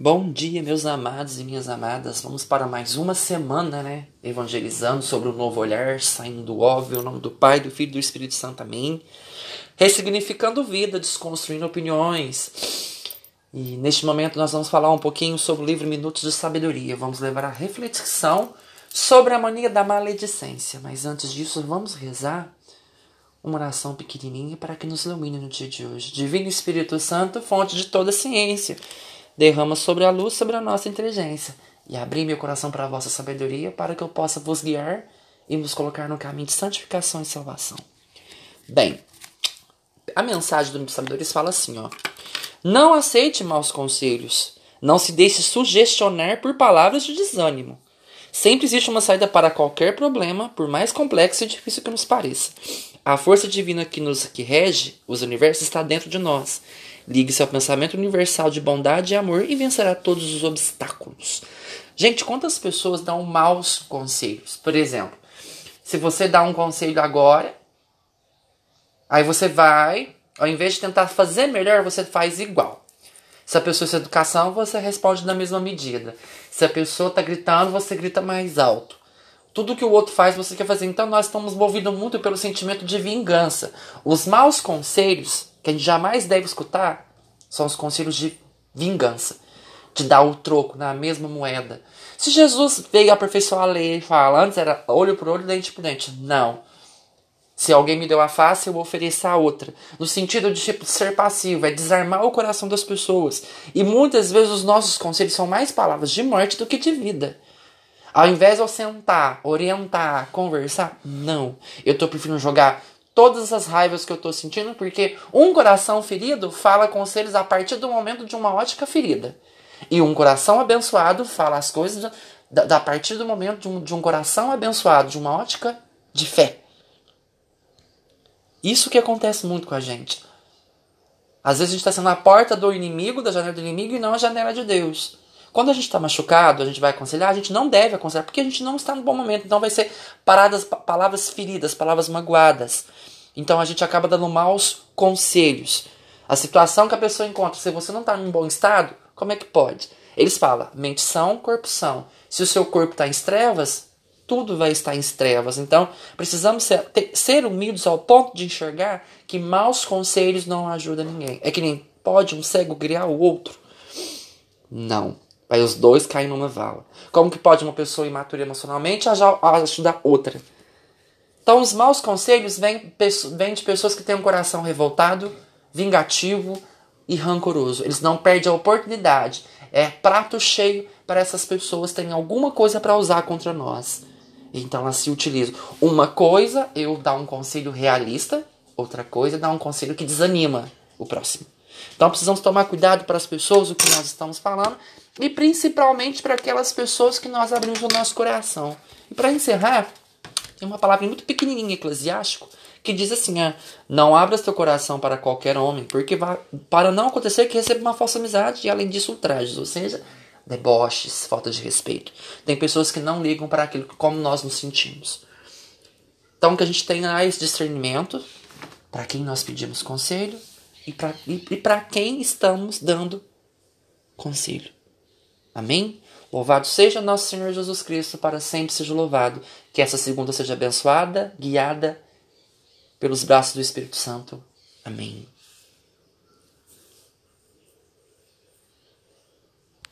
Bom dia, meus amados e minhas amadas. Vamos para mais uma semana, né? Evangelizando sobre o novo olhar, saindo do óbvio, em nome do Pai, do Filho e do Espírito Santo. Amém. Ressignificando vida, desconstruindo opiniões. E neste momento nós vamos falar um pouquinho sobre o livro Minutos de Sabedoria. Vamos levar a reflexão sobre a mania da maledicência. Mas antes disso, vamos rezar uma oração pequenininha para que nos ilumine no dia de hoje. Divino Espírito Santo, fonte de toda ciência derrama sobre a luz sobre a nossa inteligência e abri meu coração para a vossa sabedoria para que eu possa vos guiar e vos colocar no caminho de santificação e salvação. Bem, a mensagem do Sabedoria fala assim, ó: Não aceite maus conselhos, não se deixe sugestionar por palavras de desânimo. Sempre existe uma saída para qualquer problema, por mais complexo e difícil que nos pareça. A força divina que nos que rege os universos está dentro de nós. Ligue-se ao pensamento universal de bondade e amor e vencerá todos os obstáculos. Gente, quantas pessoas dão maus conselhos? Por exemplo, se você dá um conselho agora, aí você vai, ao invés de tentar fazer melhor, você faz igual. Se a pessoa é educação, você responde na mesma medida. Se a pessoa está gritando, você grita mais alto. Tudo que o outro faz, você quer fazer. Então nós estamos movidos muito pelo sentimento de vingança. Os maus conselhos que a gente jamais deve escutar são os conselhos de vingança, de dar o troco na mesma moeda. Se Jesus veio aperfeiçoar a lei e fala, antes era olho por olho, dente por dente. Não. Se alguém me deu a face, eu vou oferecer a outra. No sentido de tipo, ser passivo, é desarmar o coração das pessoas. E muitas vezes os nossos conselhos são mais palavras de morte do que de vida. Ao invés de eu sentar, orientar, conversar, não. Eu estou preferindo jogar todas as raivas que eu estou sentindo, porque um coração ferido fala conselhos a partir do momento de uma ótica ferida. E um coração abençoado fala as coisas da, da partir do momento de um, de um coração abençoado, de uma ótica de fé. Isso que acontece muito com a gente. Às vezes a gente está sendo a porta do inimigo, da janela do inimigo, e não a janela de Deus. Quando a gente está machucado, a gente vai aconselhar, a gente não deve aconselhar, porque a gente não está no bom momento. Então vai ser paradas, palavras feridas, palavras magoadas. Então a gente acaba dando maus conselhos. A situação que a pessoa encontra, se você não está em bom estado, como é que pode? Eles falam, mente são, corpo são. Se o seu corpo está em trevas, tudo vai estar em trevas. Então, precisamos ser, ter, ser humildes ao ponto de enxergar que maus conselhos não ajudam ninguém. É que nem pode um cego criar o outro? Não. Vai os dois caem numa vala. Como que pode uma pessoa imatura emocionalmente ajudar outra? Então, os maus conselhos vêm, vêm de pessoas que têm um coração revoltado, vingativo e rancoroso. Eles não perdem a oportunidade. É prato cheio para essas pessoas terem alguma coisa para usar contra nós. Então, elas se utilizam. Uma coisa, eu dar um conselho realista. Outra coisa, dar um conselho que desanima o próximo. Então, precisamos tomar cuidado para as pessoas, o que nós estamos falando. E principalmente para aquelas pessoas que nós abrimos o nosso coração. E para encerrar, tem uma palavra muito pequenininha, eclesiástico, que diz assim: ah, não abra seu coração para qualquer homem, porque vai, para não acontecer que receba uma falsa amizade e além disso ultrajes, ou seja, deboches, falta de respeito. Tem pessoas que não ligam para aquilo como nós nos sentimos. Então que a gente tenha esse discernimento para quem nós pedimos conselho e para quem estamos dando conselho. Amém? Louvado seja nosso Senhor Jesus Cristo, para sempre seja louvado. Que essa segunda seja abençoada, guiada pelos braços do Espírito Santo. Amém.